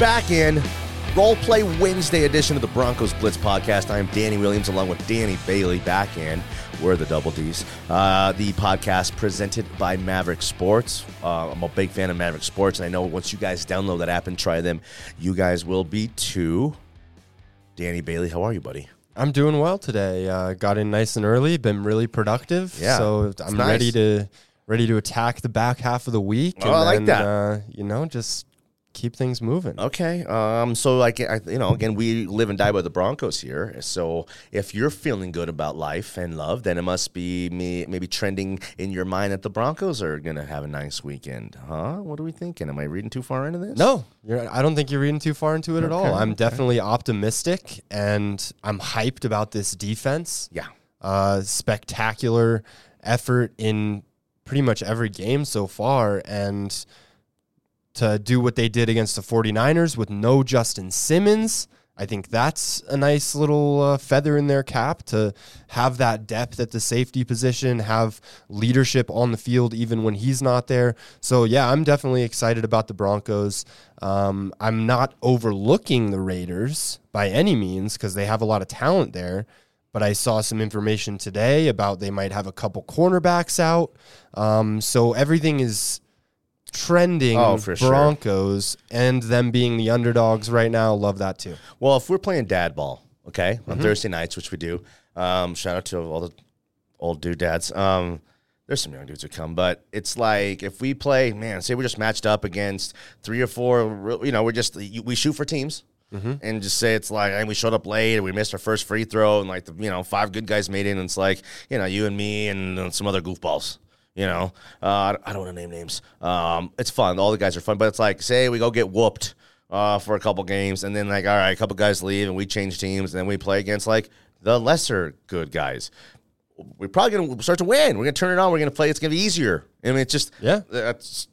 back in Role Play Wednesday edition of the Broncos Blitz podcast. I am Danny Williams along with Danny Bailey back in. We're the Double D's. Uh, the podcast presented by Maverick Sports. Uh, I'm a big fan of Maverick Sports, and I know once you guys download that app and try them, you guys will be too. Danny Bailey, how are you, buddy? I'm doing well today. Uh, got in nice and early. Been really productive. Yeah, so I'm nice. ready to ready to attack the back half of the week. Oh, I like then, that. Uh, you know, just keep things moving. Okay. Um, so like I, you know, again, we live and die by the Broncos here. So if you're feeling good about life and love, then it must be me maybe trending in your mind that the Broncos are gonna have a nice weekend, huh? What are we thinking? Am I reading too far into this? No, you're, I don't think you're reading too far into it at all. I'm okay. definitely optimistic, and I'm hyped about this defense. Yeah. uh, spectacular effort in pretty much every game so far. And to do what they did against the 49ers with no Justin Simmons, I think that's a nice little uh, feather in their cap to have that depth at the safety position, have leadership on the field even when he's not there. So, yeah, I'm definitely excited about the Broncos. Um, I'm not overlooking the Raiders by any means because they have a lot of talent there but I saw some information today about they might have a couple cornerbacks out. Um, so everything is trending Oh, for sure. Broncos and them being the underdogs right now. Love that too. Well, if we're playing dad ball, okay, on Mm-hmm. Thursday nights, which we do, um, shout out to all the old dude dads. Um, there's some young dudes who come, but it's like if we play, man, say we're just matched up against three or four, you know, we're just we shoot for teams. Mm-hmm. And just say it's like, and we showed up late, and we missed our first free throw, and like the you know five good guys made it, and it's like you know you and me and, uh, some other goofballs. You know, uh, I don't- want to name names. Um, it's fun. All the guys are fun, but it's like, say we go get whooped uh, for a couple games, and then like, all right, a couple guys leave, and we change teams, and then we play against like the lesser good guys. We're probably gonna start to win. We're gonna turn it on. We're gonna play. It's gonna be easier. I mean, it's just Yeah. That's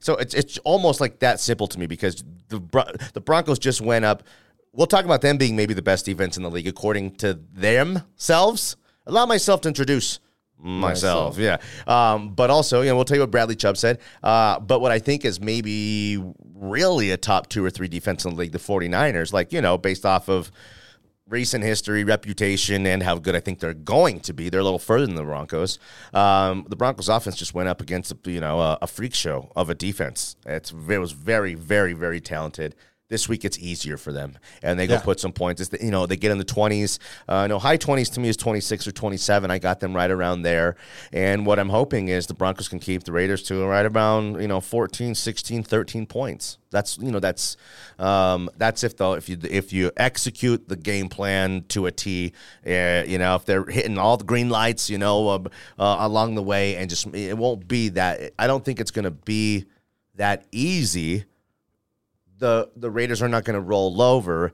so it's it's almost like that simple to me because the the Broncos just went up. We'll talk about them being maybe the best defense in the league according to themselves. Allow myself to introduce myself. Yeah. Um, but also, you know, we'll tell you what Bradley Chubb said. Uh, but what I think is maybe really a top two or three defense in the league, the 49ers, like, you know, based off of recent history, reputation, and how good I think they're going to be. They're a little further than the Broncos. Um, the Broncos offense just went up against, you know, a, a freak show of a defense. It's, it was very, very, very talented. This week it's easier for them, and they go Yeah. put some points. It's the, you know, they get in the twenties. Uh, no, high twenties to me is twenty six or twenty seven. I got them right around there. And what I'm hoping is the Broncos can keep the Raiders to right around you know 14, 16, 13 points. That's you know that's um, that's if though if you if you execute the game plan to a T, uh, you know if they're hitting all the green lights, you know uh, uh, along the way, and just it won't be that. I don't think it's going to be that easy the the Raiders are not going to roll over,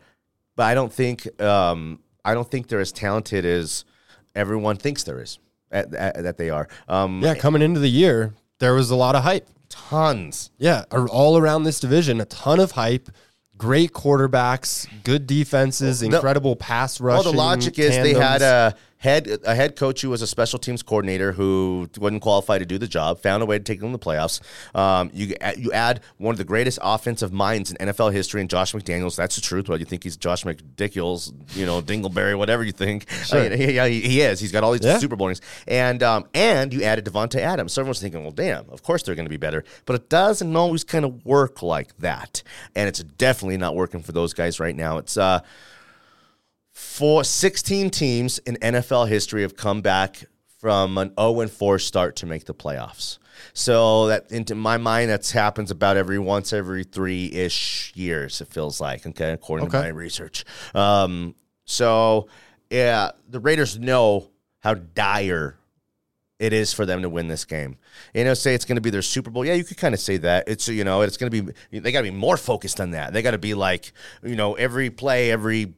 but I don't think um, I don't think they're as talented as everyone thinks there is at, at- that they are. Um, Yeah, coming into the year, there was a lot of hype. tons. Yeah, all around this division, a ton of hype. Great quarterbacks, good defenses, the- incredible pass rush. Well, the logic is they had a head a head coach who was a special teams coordinator who wasn't qualified to do the job. Found a way to take them to the playoffs. Um, you you add one of the greatest offensive minds in NFL history, in Josh McDaniels. That's the truth. Whether you think he's Josh McDickles, you know Dingleberry, whatever you think, Sure. I mean, yeah, he, he is. He's got all these Yeah. Super Bowl rings, and um, and you added Davante Adams. So everyone's thinking, well, damn, of course they're going to be better, but it doesn't always kind of work like that, and it's definitely not working for those guys right now. It's uh four, 16 teams in NFL history have come back from an 0 and 4 start to make the playoffs. So that into my mind, that happens about every once every three ish years. It feels like okay, according to my research. Um, so yeah, the Raiders know how dire it is for them to win this game. You know, say it's going to be their Super Bowl. Yeah, you could kind of say that. It's you know, it's going to be. They got to be more focused on that. They got to be like you know, every play, every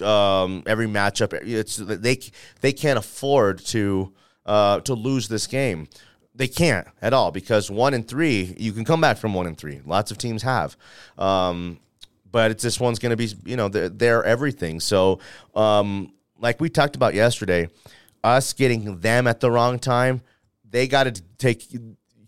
um, every matchup. It's they they can't afford to uh, to lose this game. They can't at all because one and three, you can come back from one and three. Lots of teams have. Um, but it's this one's going to be, you know, they're, they're everything. So, um, like we talked about yesterday, us getting them at the wrong time, they got to take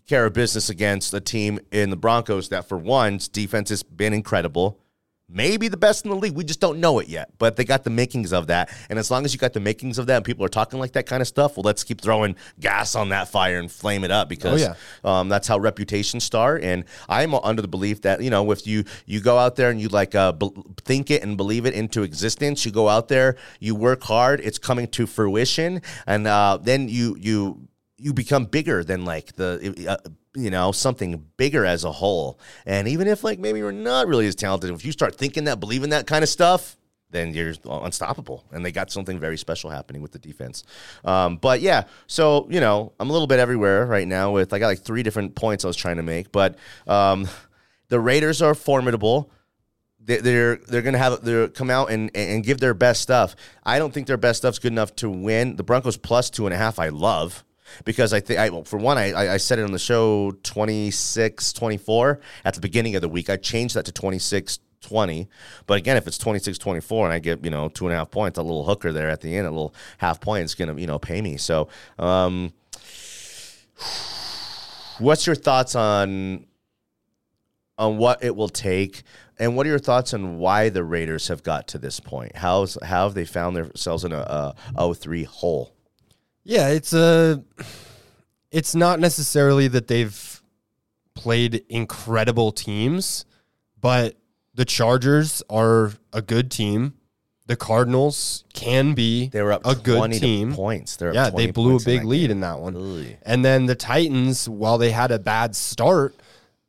care of business against a team in the Broncos that, for one's defense has been incredible. Maybe the best in the league. We just don't know it yet, but they got the makings of that. And as long as you got the makings of that, and people are talking like that kind of stuff, well, let's keep throwing gas on that fire and flame it up because Oh, yeah. um, that's how reputations start. And I'm under the belief that you know if you you go out there and you like uh, be- think it and believe it into existence, you go out there, you work hard, it's coming to fruition, and uh, then you you you become bigger than like the. Uh, you know something bigger as a whole and even if like maybe you're not really as talented if you start thinking that believing that kind of stuff then you're unstoppable. And they got something very special happening with the defense. Um, but yeah, so you know, I'm a little bit everywhere right now. With I got like three different points I was trying to make, but um, the Raiders are formidable. They- They're they're gonna have they're come out and and give their best stuff. I don't think their best stuff's good enough to win. The Broncos plus two and a half. I love because I think I well, for one I, I said it on the show 26 24 at the beginning of the week. I changed that to 26 20. But again, if it's 26 24 and I get, you know, two and a half points, a little hooker there at the end, a little half point is going to, you know, pay me. So, um, what's your thoughts on on what it will take and what are your thoughts on why the Raiders have got to this point? How's how have they found themselves in a, a 03 hole? Yeah, it's a. It's not necessarily that they've played incredible teams, but the Chargers are a good team. The Cardinals can be They were up a good team. points. They're up Yeah, they blew a in big lead game. in that one. Ugh. And then the Titans, while they had a bad start,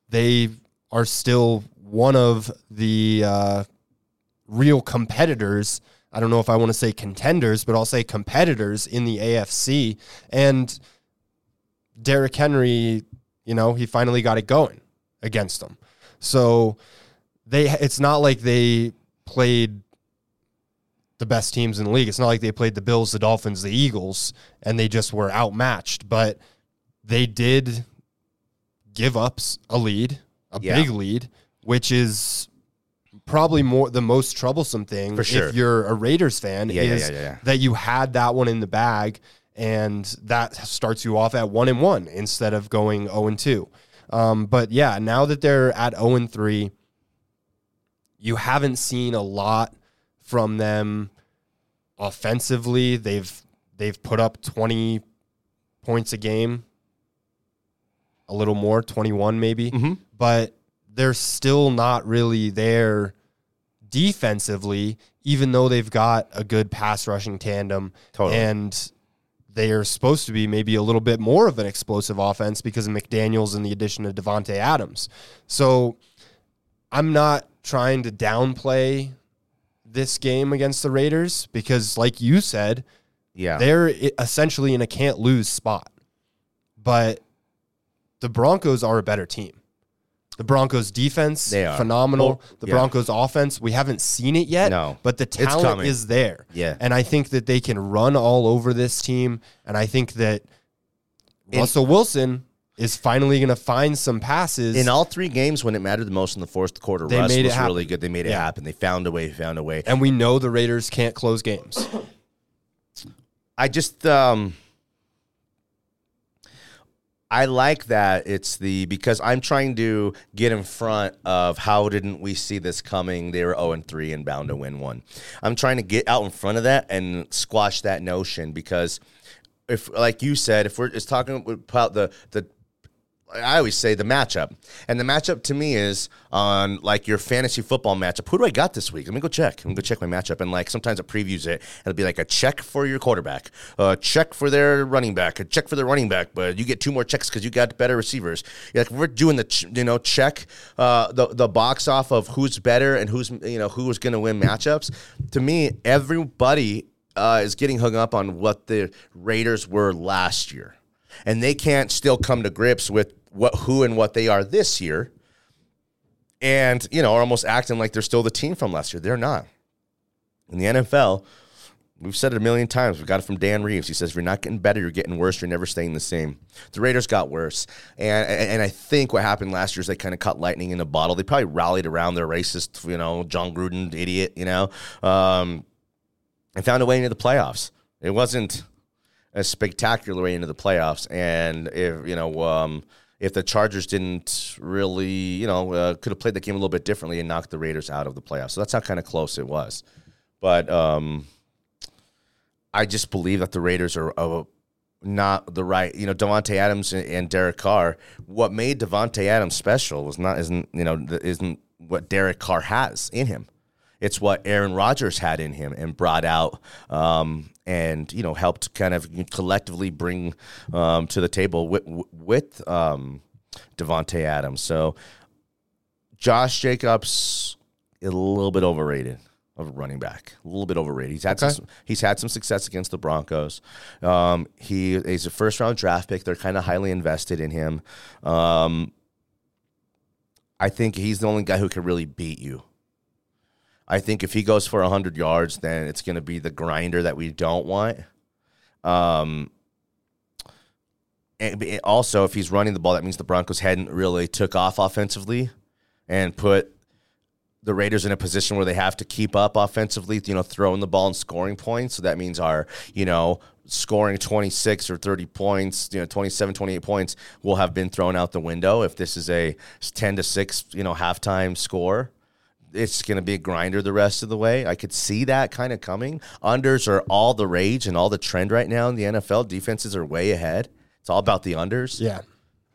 they are still one of the uh, real competitors. I don't know if I want to say contenders, but I'll say competitors in the AFC. And Derrick Henry, you know, he finally got it going against them. So they it's not like they played the best teams in the league. It's not like they played the Bills, the Dolphins, the Eagles, and they just were outmatched. But they did give up a lead, a Yeah. big lead, which is probably more the most troublesome thing For sure. if you're a Raiders fan Yeah, yeah, is yeah, yeah, that you had that one in the bag and that starts you off at one and one instead of going 0 and 2. Um, but yeah, now that they're at 0 and 3, you haven't seen a lot from them offensively. They've they've put up 20 points a game, a little more, 21 maybe, Mhm. but they're still not really there defensively, even though they've got a good pass rushing tandem. Totally. And they are supposed to be maybe a little bit more of an explosive offense because of McDaniels and the addition of Davante Adams. So I'm not trying to downplay this game against the Raiders because, like you said, Yeah. they're essentially in a can't lose spot. But the Broncos are a better team. The Broncos defense, They are. phenomenal. Well, the yeah. Broncos offense, we haven't seen it yet. No. But the talent is there. Yeah. And I think that they can run all over this team. And I think that In- Russell Wilson is finally going to find some passes. In all three games, when it mattered the most in the fourth quarter, They Russ made it was happen. really good. They made it Yeah. happen. They found a way. Found a way. and we know the Raiders can't close games. I just um I like that it's the because I'm trying to get in front of how didn't we see this coming? They were 0 and 3 and bound to win one. I'm trying to get out in front of that and squash that notion because if like you said, if we're just talking about the the I always say the matchup. And the matchup to me is on like your fantasy football matchup. Who do I got this week? Let me go check. Let me go check my matchup. And like sometimes it previews it. It'll be like a check for your quarterback, a check for their running back, a check for their running back, but you get two more checks because you got better receivers. Like we're doing the ch- you know check uh, the the box off of who's better and who's you know who's going to win matchups. To me, everybody uh, is getting hung up on what the Raiders were last year and they can't still come to grips with what who and what they are this year and you know are almost acting like they're still the team from last year. They're not. In the nfl we've said it a million times. We got it from dan reeves. He says if you're not getting better you're getting worse. You're never staying the same. The raiders got worse. And and i think what happened last year is they kind of caught lightning in a bottle. They probably rallied around their racist you know john gruden idiot you know um, and found a way into the playoffs. It wasn't a spectacular way into the playoffs. And if you know, um, if the Chargers didn't really, you know, uh, could have played the game a little bit differently and knocked the Raiders out of the playoffs. So that's how kind of close it was. But um, I just believe that the Raiders are uh, not the right, you know, Davante Adams and, and Derek Carr. What made Davante Adams special was not isn't you know isn't what Derek Carr has in him. It's what Aaron Rodgers had in him and brought out um, and you know helped kind of collectively bring um, to the table with, with um, Davante Adams. So Josh Jacobs is a little bit overrated of a running back, a little bit overrated. He's had Okay. some, he's had some success against the Broncos. Um, he is a first round draft pick. They're kind of highly invested in him. Um, I think he's the only guy who can really beat you. I think if he goes for 100 yards, then it's going to be the grinder that we don't want. Um, and also, if he's running the ball, that means the Broncos hadn't really took off offensively and put the Raiders in a position where they have to keep up offensively, you know, throwing the ball and scoring points. So that means our, you know, scoring 26 or 30 points, you know, 27, 28 points will have been thrown out the window if this is a 10 to 6, you know, halftime score it's going to be a grinder the rest of the way. I could see that kind of coming. Unders are all the rage and all the trend right now in the NFL. Defenses are way ahead. It's all about the unders. Yeah.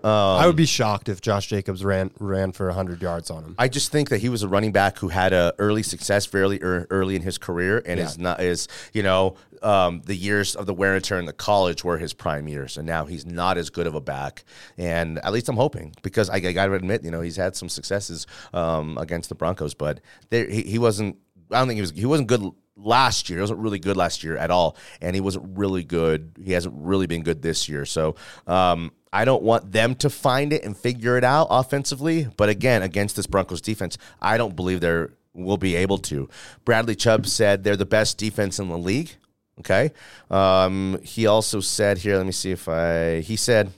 Um, I would be shocked if Josh Jacobs ran ran for 100 yards on him. I just think that he was a running back who had a early success fairly ear- early in his career, and is not is you know um, the years of the wear and tear in the college were his prime years, and now he's not as good of a back. And at least I'm hoping because I, I got to admit, you know, he's had some successes um, against the Broncos, but there, he, he wasn't. I don't think he was. He wasn't good last year. He wasn't really good last year at all, and he wasn't really good. He hasn't really been good this year. So um, I don't want them to find it and figure it out offensively. But again, against this Broncos defense, I don't believe they're will be able to. Bradley Chubb said they're the best defense in the league. Okay. Um, he also said here. Let me see if I. He said.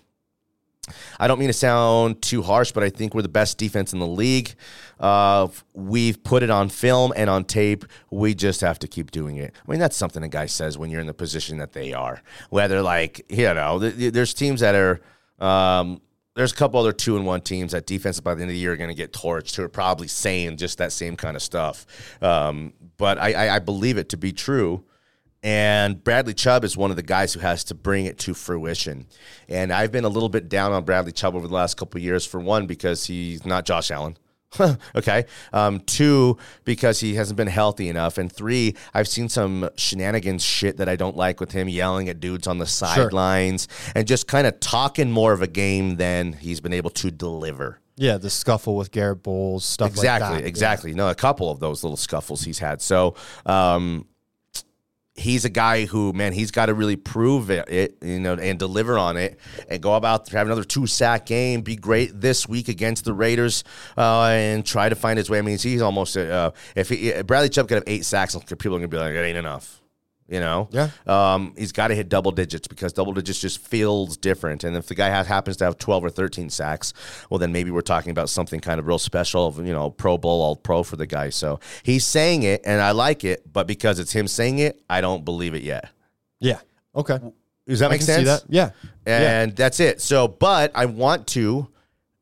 I don't mean to sound too harsh, but I think we're the best defense in the league. Uh, we've put it on film and on tape. We just have to keep doing it. I mean, that's something a guy says when you're in the position that they are. Whether like you know, th- th- there's teams that are. Um, there's a couple other two and one teams that defense by the end of the year are going to get torched who are probably saying just that same kind of stuff. Um, but I, I, I believe it to be true. And Bradley Chubb is one of the guys who has to bring it to fruition. And I've been a little bit down on Bradley Chubb over the last couple of years. For one, because he's not Josh Allen. okay. Um, two, because he hasn't been healthy enough. And three, I've seen some shenanigans shit that I don't like with him yelling at dudes on the sidelines and just kind of talking more of a game than he's been able to deliver. Yeah, the scuffle with Garett Bolles, stuff Exactly, like that. exactly. No, a couple of those little scuffles he's had. So, um, he's a guy who, man, he's got to really prove it, it, you know, and deliver on it, and go about have another two sack game, be great this week against the Raiders, uh, and try to find his way. I mean, he's almost uh, if he, Bradley Chubb could have eight sacks, people are gonna be like, it ain't enough. You know, Yeah. Um, he's got to hit double digits because double digits just feels different. And if the guy has, happens to have twelve or thirteen sacks, well, then maybe we're talking about something kind of real special. You know, Pro Bowl, all pro for the guy. So he's saying it, and I like it, but because it's him saying it, I don't believe it yet. Yeah. Okay. Does that I make can sense? see that. Yeah. and that's it. So, but I want to,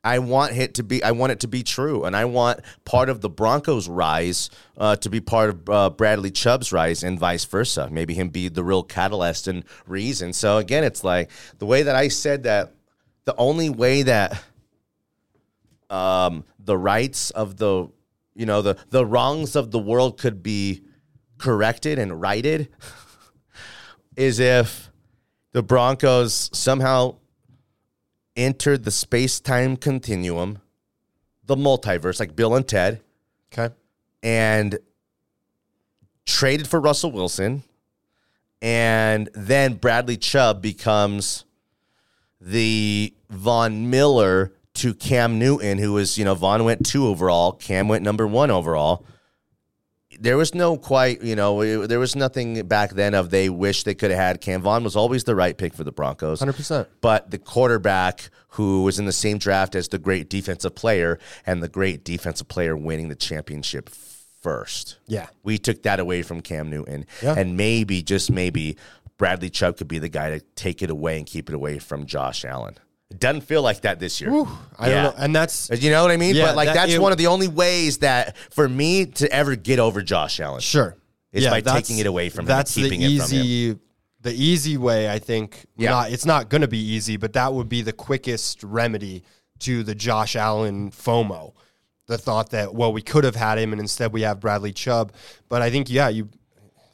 I want it to be, I want it to be true, and I want part of the Broncos' rise uh, to be part of uh, Bradley Chubb's rise, and vice versa. Maybe him be the real catalyst and reason. So again, it's like the way that I said that the only way that um, the rights of the, you know, the the wrongs of the world could be corrected and righted is if the Broncos somehow entered the space time continuum, the multiverse, like Bill and Ted, Okay. and traded for Russell Wilson. And then Bradley Chubb becomes the Von Miller to Cam Newton, who was, you know, Von went two overall, Cam went number one overall there was no quite, you know, it- there was nothing back then of they wish they could have had. Cam Von was always the right pick for the Broncos. 100%. But the quarterback who was in the same draft as the great defensive player and the great defensive player winning the championship first. Yeah. We took that away from Cam Newton. Yeah. And maybe, just maybe, Bradley Chubb could be the guy to take it away and keep it away from Josh Allen. It doesn't feel like that this year. I Yeah. don't know, and that's You know what I mean? Yeah, but like that- that's it- one of the only ways that for me to ever get over Josh Allen. Sure. Is by that's- taking it away from him, That's keeping the it from easy the easy way, I think. Yeah. Not, it's not going to be easy, but that would be the quickest remedy to the Josh Allen FOMO. The thought that well, we could have had him, and instead we have Bradley Chubb. But I think yeah, you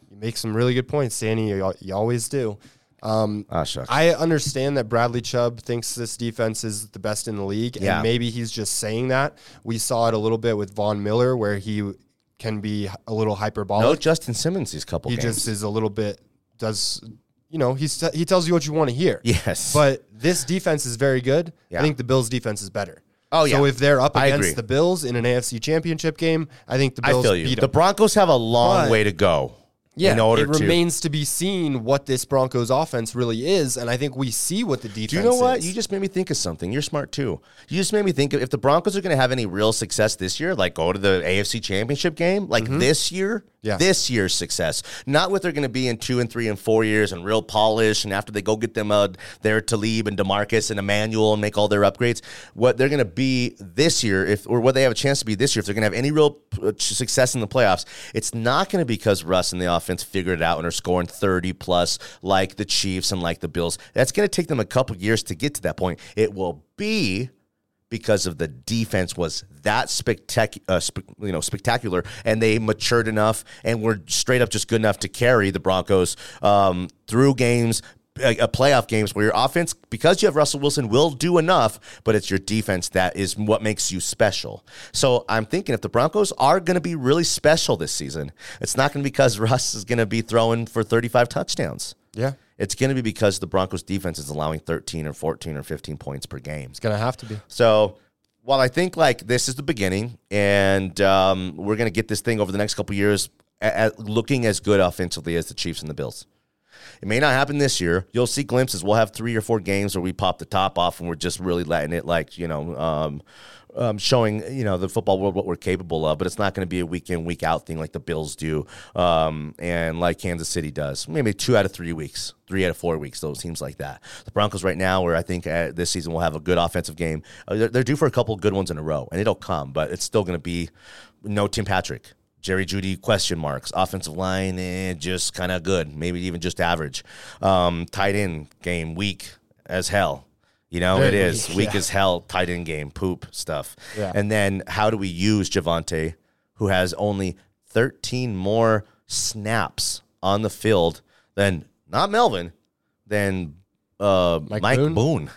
you make some really good points, Danny. You, you always do. Um, Ah, shucks. I understand that Bradley Chubb thinks this defense is the best in the league, Yeah. and maybe he's just saying that. We saw it a little bit with Von Miller, where he can be a little hyperbolic. no Justin Simmons these couple he games. just is a little bit does you know he's he tells you what you want to hear. yes. But this defense is very good. Yeah. I think the Bills' defense is better. Oh, yeah. So if they're up against the Bills in an AFC Championship game, I think the I Bills feel you. The. Broncos have a long But- way to go. Yeah, in order it remains to be seen what this Broncos offense really is, and I think we see what the defense. Do you know what? is. You just made me think of something. You're smart too. You just made me think of if the Broncos are going to have any real success this year, like go to the AFC Championship game, like this year, Mm-hmm. Yeah. this year's success, not what they're going to be in two and three and four years and real polish, and after they go get them out their Talib and Demarcus and Emmanuel and make all their upgrades, what they're going to be this year, if or what they have a chance to be this year, if they're going to have any real uh, success in the playoffs, it's not going to be because Russ and the offense figured it out and are scoring 30 plus like the Chiefs and like the Bills. That's going to take them a couple years to get to that point. It will be because of the defense was that spectac- uh, you know, spectacular, and they matured enough and were straight up just good enough to carry the Broncos um, through games. Uh, uh, playoff games where your offense, because you have Russell Wilson, will do enough, but it's your defense that is what makes you special. So I'm thinking if the Broncos are going to be really special this season, it's not going to be because Russ is going to be throwing for 35 touchdowns. yeah, It's going to be because the Broncos defense is allowing 13 or 14 or 15 points per game. it's gonna have to be. So while I think like this is the beginning, and um, we're gonna get this thing over the next couple years, at, looking as good offensively as the Chiefs and the Bills. It may not happen this year. You'll see glimpses. We'll have three or four games where we pop the top off and we're just really letting it, like you know, um, um, showing you know the football world what we're capable of. But it's not going to be a week in week out thing like the Bills do, um, and like Kansas City does. Maybe two out of three weeks, three out of four weeks. Those teams like that. The Broncos right now, where I think uh, this season we'll have a good offensive game. Uh, they're, they're due for a couple good ones in a row, and it'll come. But it's still going to be no Tim Patrick. Jerry Jeudy question marks. Offensive line, eh, just kind of good, maybe even just average. Um, tight end game weak as hell. You know it is weak, weak yeah. as hell. Tight end game poop stuff. Yeah. And then how do we use Javonte, who has only 13 more snaps on the field than not Melvin, than uh, Mike, Boone? Boone.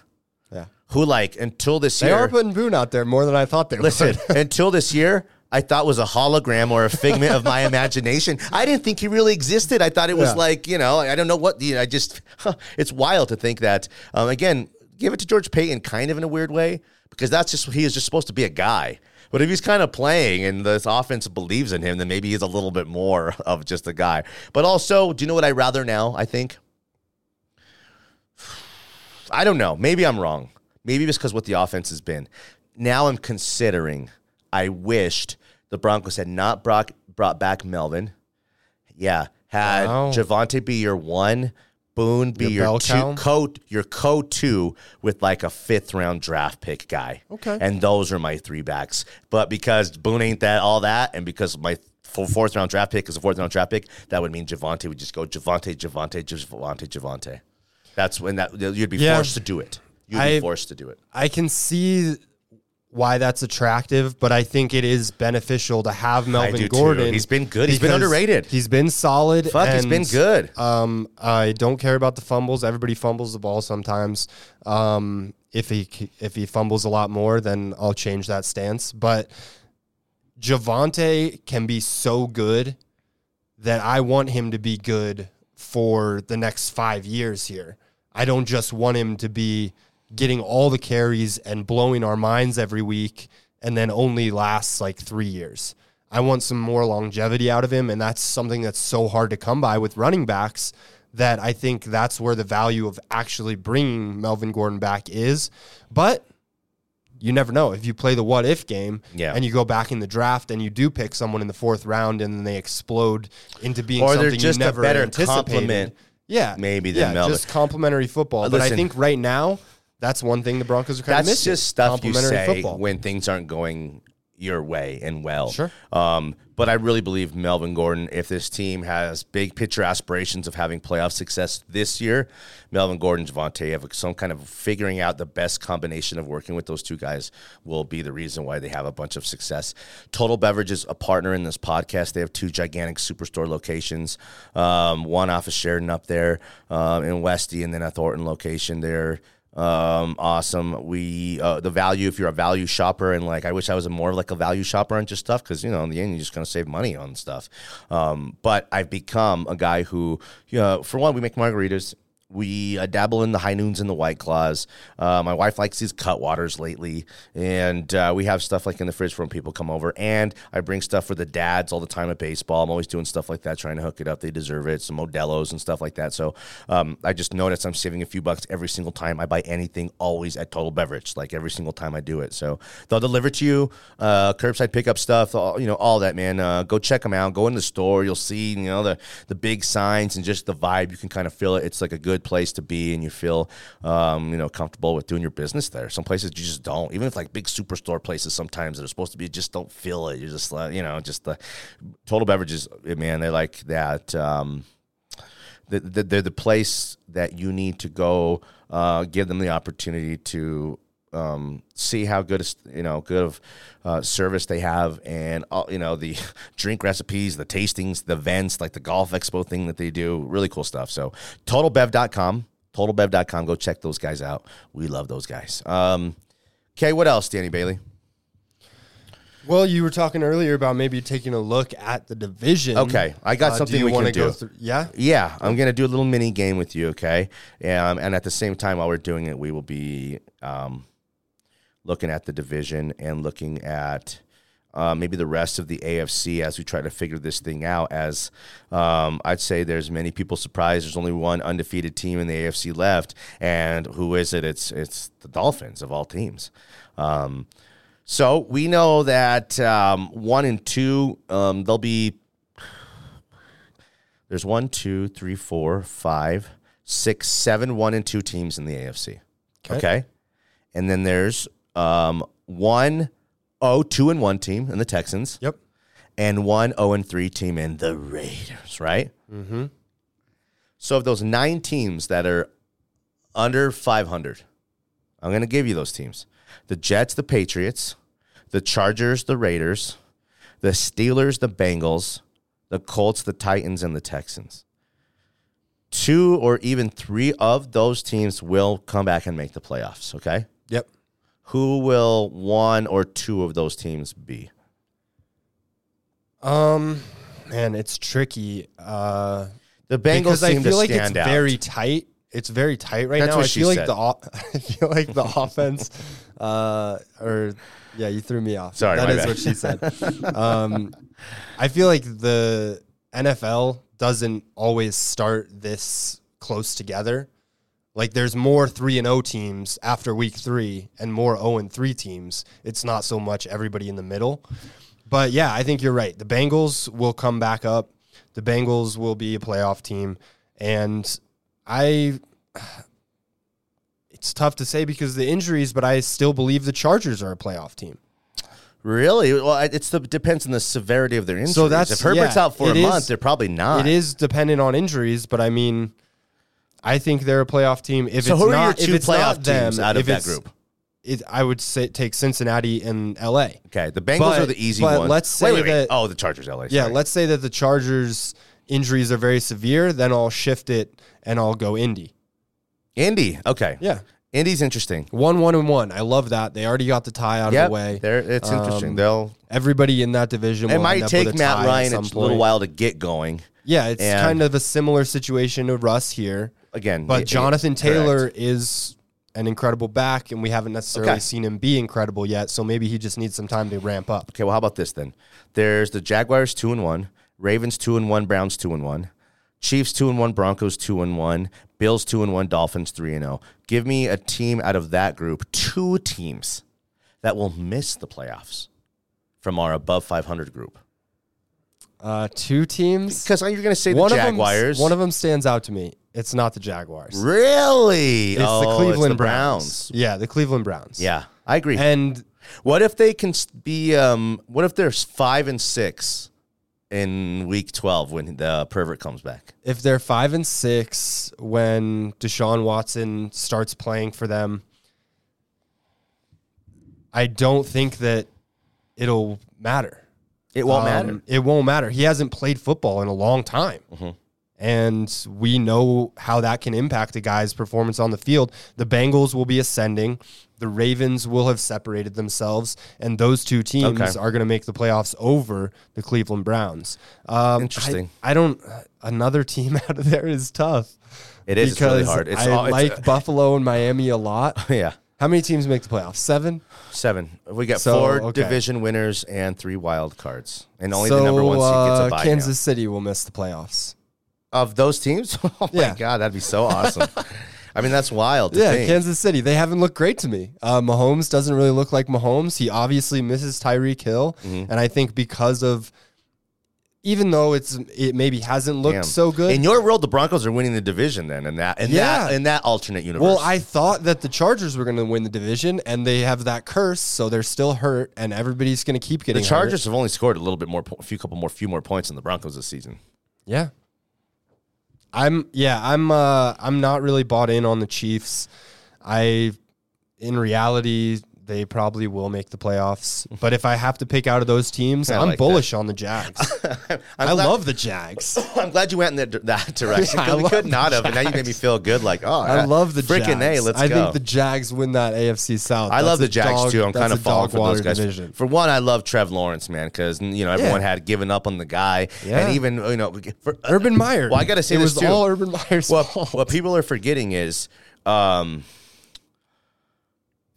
Yeah, who like until this they year They are putting Boone out there more than I thought they Listen, would. until this year, I thought was a hologram or a figment of my imagination. I didn't think he really existed. I thought it was Yeah. like you know, I don't know what. You know, I just it's wild to think that. Um, again, give it to George Paton, kind of in a weird way, because that's just he is just supposed to be a guy. But if he's kind of playing and this offense believes in him, then maybe he's a little bit more of just a guy. But also, do you know what I rather now? I think I don't know. Maybe I'm wrong. Maybe it's because what the offense has been. Now I'm considering. I wished the Broncos had not brought brought back Melvin. Yeah, had Wow. Javonte be your one, Boone be Your your, two, co your co two with like a fifth round draft pick guy. Okay. and those are my three backs. But because Boone ain't that all that, and because my fourth round draft pick is a fourth round draft pick, that would mean Javonte would just go Javonte, Javonte, Javonte, Javonte. That's when that you'd be Yeah. forced to do it. You'd be I- forced to do it. I can see why that's attractive, but I think it is beneficial to have Melvin do too. Gordon. He's been good. He's been underrated. He's been solid. Fuck, he's been good. Um, I don't care about the fumbles. Everybody fumbles the ball sometimes. Um, if he if he fumbles a lot more, then I'll change that stance. But Javonte can be so good that I want him to be good for the next five years here. I don't just want him to be getting all the carries and blowing our minds every week and then only lasts like three years. I want some more longevity out of him, and that's something that's so hard to come by with running backs that I think that's where the value of actually bringing Melvin Gordon back is. But you never know. If you play the what if game Yeah. and you go back in the draft and you do pick someone in the fourth round and then they explode into being Or something just you a never better anticipated. complement, Yeah, maybe, yeah, Melvin. just complementary football. Uh, but I think right now that's one thing the Broncos are kind of missing. That's just stuff you say football. when things aren't going your way and well. Sure. Um, but I really believe Melvin Gordon, if this team has big picture aspirations of having playoff success this year, Melvin Gordon, Javonte have some kind of figuring out the best combination of working with those two guys will be the reason why they have a bunch of success. Total Beverage is a partner in this podcast. They have two gigantic superstore locations, um, one off of Sheridan up there um, in Westy, and then a Thornton location there um awesome. We uh the value if you're a value shopper and like i wish i was a more like a value shopper on just stuff because you know in the end you're just gonna save money on stuff. Um but i've become a guy who you know for one we make margaritas we uh, dabble in the high noons and the white claws. Uh, my wife likes these cut waters lately, and uh, we have stuff like in the fridge for when people come over. And I bring stuff for the dads all the time at baseball. I'm always doing stuff like that, trying to hook it up. They deserve it. Some Modelo's and stuff like that. So um, I just noticed I'm saving a few bucks every single time I buy anything. Always at Total Beverage, like every single time I do it. So they'll deliver to you, uh, curbside pickup stuff, all, you know, all that, man. Uh, go check them out. Go in the store. You'll see, you know, the the big signs and just the vibe. You can kind of feel it. It's like a good place to be, and you feel, um, you know, comfortable with doing your business there. Some places you just don't. Even if like big superstore places, sometimes that are supposed to be, just don't feel it. You're just like, you know, just the total beverages, man. They like that. Um, the, the, they're the place that you need to go. Uh, give them the opportunity to um, see how good a, you know good of uh, service they have, and all, you know the drink recipes, the tastings, the events, like the golf expo thing that they do. Really cool stuff. So totalbev.com, totalbev.com. Go check those guys out. We love those guys. Um, okay, what else, Danny Bailey? Well, you were talking earlier about maybe taking a look at the division. Okay, I got Uh, something you we wanna can go do. through- yeah. Yeah, I'm gonna do a little mini game with you, okay? Um, and at the same time, while we're doing it, we will be um, looking at the division and looking at uh, maybe the rest of the AFC as we try to figure this thing out. As um, I'd say, there's many people surprised. There's only one undefeated team in the AFC left, and who is it? It's it's the Dolphins of all teams. Um, so we know that um, one and two, um, they'll be there's one, two, three, four, five, six, seven, one and two teams in the AFC. Okay. Okay. And then there's um, one oh two and one team in the Texans Yep. and one oh and three team in the Raiders, right? Mm-hmm. So of those nine teams that are under 500, I'm going to give you those teams: the Jets, the Patriots, the Chargers, the Raiders, the Steelers, the Bengals, the Colts, the Titans, and the Texans. Two or even three of those teams will come back and make the playoffs. Okay. Who will one or two of those teams be? Um, man, it's tricky. Uh, The Bengals because I seem feel to like it's stand out. very tight. It's very tight right That's now. I she feel like said. the o- I feel like the offense, uh, or yeah, you threw me off. Sorry, that is bad. what she said. um, I feel like the NFL doesn't always start this close together. Like there's more three and O teams after week three, and more O and three teams. It's not so much everybody in the middle. But yeah, I think you're right. The Bengals will come back up. The Bengals will be a playoff team, and I. It's tough to say because of the injuries, but I still believe the Chargers are a playoff team. Really? Well, it's the depends on the severity of their injuries. So that's- if Herbert's yeah, out for a is- month, they're probably not. It is dependent on injuries, but I mean, I think they're a playoff team. If So it's who are not, your two if it's playoff not them, teams out of if that it's- group? It, I would say take Cincinnati and LA. Okay, the Bengals But- are the easy but one. let's say wait, wait. that- oh, the Chargers, LA. Yeah, sorry. let's say that the Chargers injuries are very severe, then I'll shift it and I'll go Indy. Indy. Okay, Yeah. Indy's interesting. One, one, and one. I love that. They already got the tie out Yep, of the way. They're, it's interesting. Um, They'll. Everybody in that division. It will might end take with a Matt at Ryan some a little point. while to get going. Yeah, it's And- kind of a similar situation to Russ here. Again, But y- Jonathan correct. Taylor is an incredible back, and we haven't necessarily Okay. seen him be incredible yet. So maybe he just needs some time to ramp up. Okay, well, how about this then? There's the Jaguars two and one, Ravens two and one, Browns two and one, Chiefs two and one, Broncos two and one, Bills two and one, Dolphins three and zero. Give me a team out of that group, two teams that will miss the playoffs from our above 500 group. Uh, two teams. Because you're going to say the Jaguars. of them. One of them stands out to me. It's not the Jaguars. Really? It's Oh, the Cleveland the Browns. Yeah, the Cleveland Browns. Yeah, I agree. And what if they can be? Um, what if there's five and six in week twelve when the pervert comes back? if they're five and six when Deshaun Watson starts playing for them, I don't think that it'll matter. It won't Um, matter. It won't matter. He hasn't played football in a long time. Mm-hmm. And we know how that can impact a guy's performance on the field. The Bengals will be ascending. The Ravens will have separated themselves. And those two teams Okay. are going to make the playoffs over the Cleveland Browns. Um, Interesting. I, I don't, another team out of there is tough. It is. It's really hard. It's I all- like uh, Buffalo and Miami a lot. Yeah, How many teams make the playoffs? Seven? seven. We got So, four okay. division winners and three wild cards, and only so, the number one seed gets uh, a bye. Kansas now. City will miss the playoffs. Of those teams, oh my Yeah. god, that'd be so awesome. I mean, that's wild. To Yeah, think. Kansas City. They haven't looked great to me. Uh, Mahomes doesn't really look like Mahomes. He obviously misses Tyreek Hill, Mm-hmm. and I think because of, even though it's it maybe hasn't looked Damn. so good. In your world, the Broncos are winning the division. Then, in that, in Yeah. that, in that alternate universe. well, I thought that the Chargers were going to win the division, and they have that curse, so they're still hurt, and everybody's going to keep getting. The Chargers have only scored a little bit more, a few couple more, few more points than the Broncos this season. Yeah. I'm yeah, I'm uh I'm not really bought in on the Chiefs. I in reality they probably will make the playoffs. But if I have to pick out of those teams, I I'm like bullish on the Jags. I glad- love the Jags. I'm glad you went in that, that direction Yeah, I we could not have, and now you made me feel good. Like, oh, I love the freaking Jags. a. Let's I go. think the Jags win that AFC South. I love the Jags dog- too. I'm kind of falling for those guys. division. For one, I love Trev Lawrence, man, because you know everyone had given up on the guy, Yeah. and even you know, for, Urban Meyer. Well, I gotta say it this was too. all Urban Meyer's what, fault. what people are forgetting is um,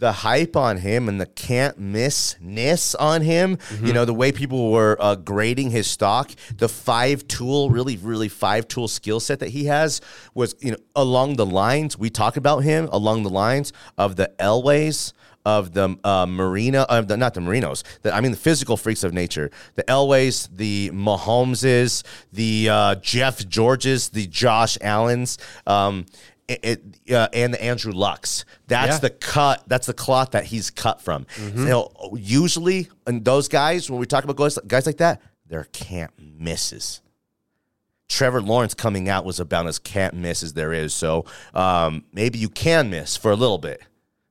the hype on him and the can't miss ness on him. Mm-hmm. You know, the way people were uh, grading his stock, the five tool, really, really five tool skill set that he has was, you know, along the lines, we talk about him along the lines of the Elways. Of the uh, Marina, of the not the Marinos, the, I mean the physical freaks of nature. The Elways, the Mahomeses, the uh, Jeff Georges, the Josh Allens. Um, it, uh, and the Andrew Lucks. That's Yeah. the cut. That's the cloth that he's cut from. Mm-hmm. Know, usually, and those guys, when we talk about guys, guys like that, they're can't misses. Trevor Lawrence coming out was about as can't miss as there is. So um, maybe you can miss for a little bit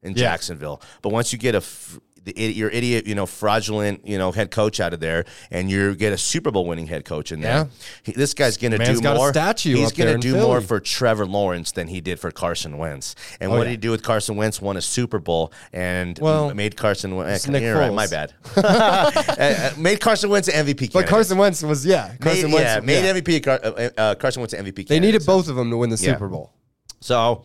in Yeah. Jacksonville, but once you get a f- the your idiot, you know, fraudulent, you know, head coach out of there, and you get a Super Bowl winning head coach in there. Yeah. He, this guy's going to do got a more. statue He's gonna in do more for Trevor Lawrence than he did for Carson Wentz. And Oh, what yeah. did he do with Carson Wentz? Won a Super Bowl and Well, made Carson Wentz. Nick You're right, my bad. Uh, uh, made Carson Wentz an MVP. but. Carson Wentz was yeah. Carson made, Wentz, yeah, made yeah. MVP. Uh, uh, Carson Wentz an MVP. They needed so- both of them to win the. Super Bowl. So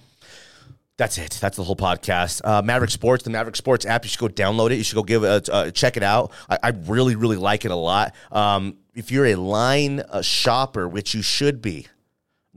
that's it. That's the whole podcast. Uh, Maverick Sports, the Maverick Sports app. You should go download it. You should go give it, uh, check it out. I, I really, really like it a lot. Um, if you're a line uh, shopper, which you should be,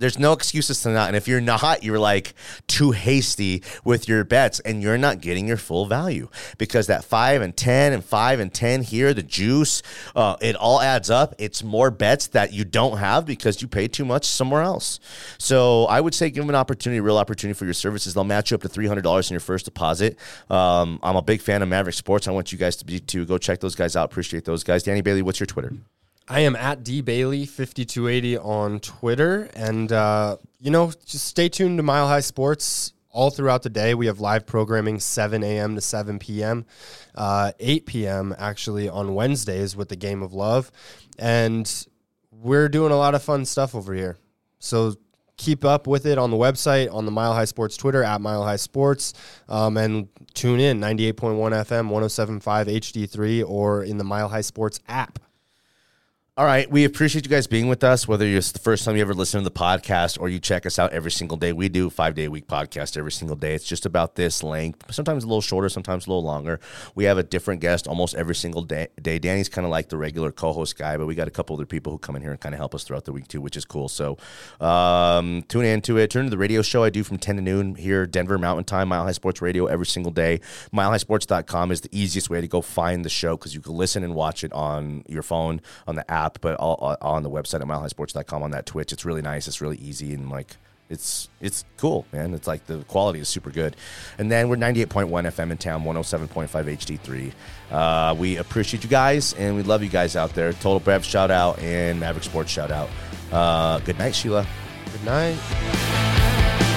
there's no excuses to not. And if you're not, you're like too hasty with your bets and you're not getting your full value because that five and 10 and five and 10 here, the juice, uh, it all adds up. It's more bets that you don't have because you paid too much somewhere else. So I would say give them an opportunity, a real opportunity for your services. They'll match you up to $300 in your first deposit. Um, I'm a big fan of Maverick Sports. I want you guys to be to go check those guys out. Appreciate those guys. Danny Bailey, what's your Twitter? I am at D Bailey fifty two eighty on Twitter, and uh, you know, just stay tuned to Mile High Sports all throughout the day. We have live programming seven a.m. to seven p.m., uh, eight p.m. actually on Wednesdays with the Game of Love, and we're doing a lot of fun stuff over here. So keep up with it on the website, on the Mile High Sports Twitter at Mile High Sports, um, and tune in 98.1 FM, 107.5 HD3, or in the Mile High Sports app. All right. We appreciate you guys being with us, whether it's the first time you ever listen to the podcast or you check us out every single day. We do five day a week podcast every single day. It's just about this length, sometimes a little shorter, sometimes a little longer. We have a different guest almost every single day. Danny's kind of like the regular co host guy, but we got a couple other people who come in here and kind of help us throughout the week too, which is cool. So um, tune into it. Turn to the radio show I do from 10 to noon here, Denver Mountain Time, Mile High Sports Radio every single day. MileHighSports.com is the easiest way to go find the show because you can listen and watch it on your phone, on the app, but all, all on the website at MileHighSports.com on that Twitch. It's really nice. It's really easy and like It's it's cool, man. It's like the quality is super good. And then we're 98.1 FM in town, 107.5 HD3. Uh, we appreciate you guys and we love you guys out there. Total Bev shout out and Maverick Sports shout out. Uh, good night, Sheila. Good night.